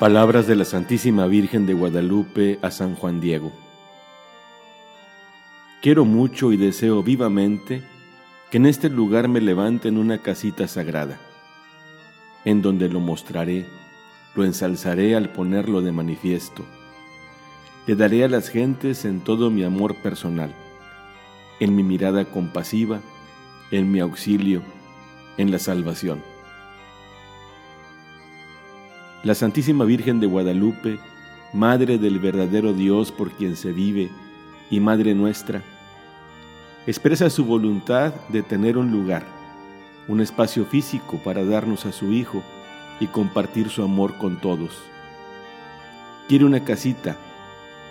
Palabras de la Santísima Virgen de Guadalupe a San Juan Diego. Quiero mucho y deseo vivamente que en este lugar me levanten una casita sagrada, en donde lo mostraré, lo ensalzaré al ponerlo de manifiesto. Le daré a las gentes en todo mi amor personal, en mi mirada compasiva, en mi auxilio, en la salvación. La Santísima Virgen de Guadalupe, Madre del verdadero Dios por quien se vive y Madre nuestra, expresa su voluntad de tener un lugar, un espacio físico para darnos a su Hijo y compartir su amor con todos. Quiere una casita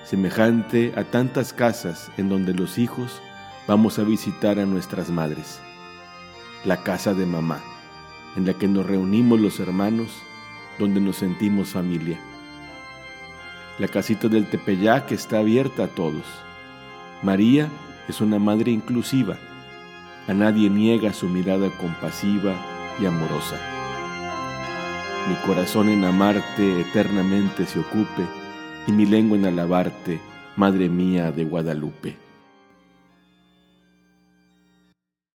semejante a tantas casas en donde los hijos vamos a visitar a nuestras madres. La casa de mamá, en la que nos reunimos los hermanos donde nos sentimos familia. La casita del Tepeyac está abierta a todos. María es una madre inclusiva. A nadie niega su mirada compasiva y amorosa. Mi corazón en amarte eternamente se ocupe y mi lengua en alabarte, Madre mía de Guadalupe.